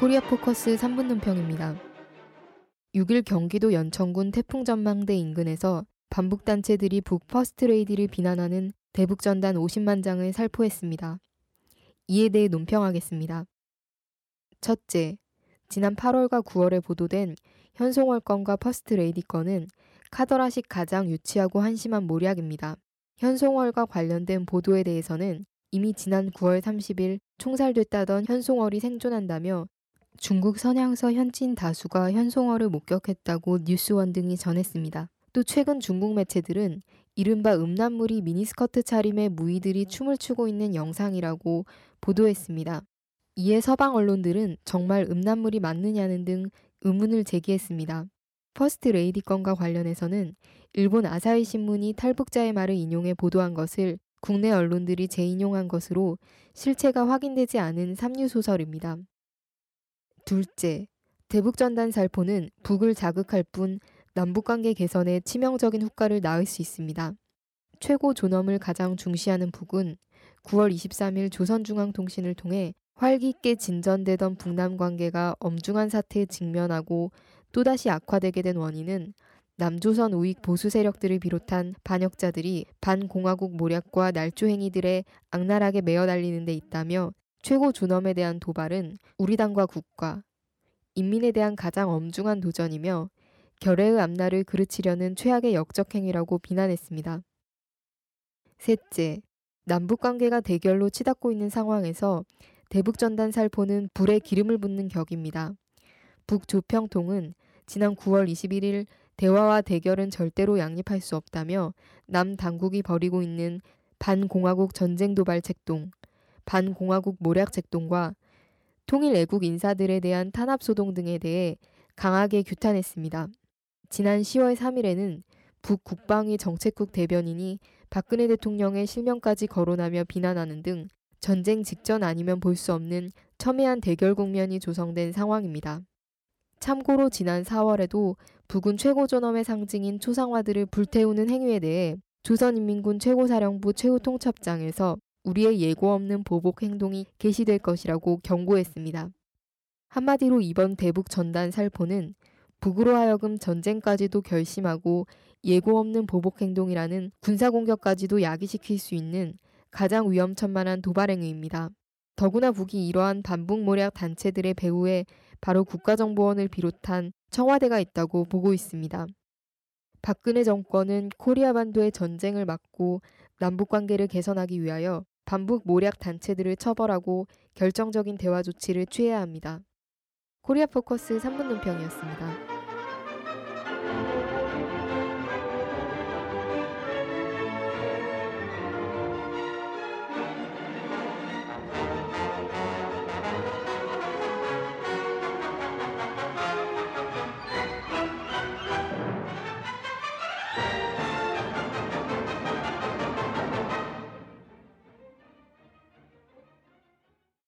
코리아 포커스 3분 논평입니다. 6일 경기도 연천군 태풍 전망대 인근에서 반북 단체들이 북 퍼스트레이디를 비난하는 대북 전단 50만 장을 살포했습니다. 이에 대해 논평하겠습니다. 첫째, 지난 8월과 9월에 보도된 현송월 건과 퍼스트레이디 건은 카더라식 가장 유치하고 한심한 모략입니다. 현송월과 관련된 보도에 대해서는 이미 지난 9월 30일 총살됐다던 현송월이 생존한다며 중국 선양서 현지인 다수가 현송월을 목격했다고 뉴스원 등이 전했습니다. 또 최근 중국 매체들은 이른바 음란물이 미니스커트 차림의 무희들이 춤을 추고 있는 영상이라고 보도했습니다. 이에 서방 언론들은 정말 음란물이 맞느냐는 등 의문을 제기했습니다. 퍼스트 레이디 건과 관련해서는 일본 아사히 신문이 탈북자의 말을 인용해 보도한 것을 국내 언론들이 재인용한 것으로 실체가 확인되지 않은 삼류 소설입니다. 둘째, 대북전단 살포는 북을 자극할 뿐 남북관계 개선에 치명적인 효과를 낳을 수 있습니다. 최고 존엄을 가장 중시하는 북은 9월 23일 조선중앙통신을 통해 활기 있게 진전되던 북남 관계가 엄중한 사태에 직면하고 또다시 악화되게 된 원인은 남조선 우익 보수 세력들을 비롯한 반역자들이 반공화국 모략과 날조 행위들에 악랄하게 매어 달리는 데 있다며 최고 존엄에 대한 도발은 우리 당과 국가, 인민에 대한 가장 엄중한 도전이며 결의의 앞날을 그르치려는 최악의 역적 행위라고 비난했습니다. 셋째, 남북 관계가 대결로 치닫고 있는 상황에서 대북 전단 살포는 불에 기름을 붓는 격입니다. 북조평통은 지난 9월 21일 대화와 대결은 절대로 양립할 수 없다며 남 당국이 벌이고 있는 반공화국 전쟁 도발 책동, 반공화국 모략 책동과 통일 애국 인사들에 대한 탄압 소동 등에 대해 강하게 규탄했습니다. 지난 10월 3일에는 북 국방위 정책국 대변인이 박근혜 대통령의 실명까지 거론하며 비난하는 등 전쟁 직전 아니면 볼 수 없는 첨예한 대결 국면이 조성된 상황입니다. 참고로 지난 4월에도 북은 최고존엄의 상징인 초상화들을 불태우는 행위에 대해 조선인민군 최고사령부 최후통첩장에서 우리의 예고 없는 보복 행동이 개시될 것이라고 경고했습니다. 한마디로 이번 대북 전단 살포는 북으로 하여금 전쟁까지도 결심하고 예고 없는 보복 행동이라는 군사 공격까지도 야기시킬 수 있는 가장 위험천만한 도발 행위입니다. 더구나 북이 이러한 반북 모략 단체들의 배후에 바로 국가정보원을 비롯한 청와대가 있다고 보고 있습니다. 박근혜 정권은 코리아 반도의 전쟁을 막고 남북 관계를 개선하기 위하여 반북 모략 단체들을 처벌하고 결정적인 대화 조치를 취해야 합니다. 코리아 포커스 3분 논평이었습니다.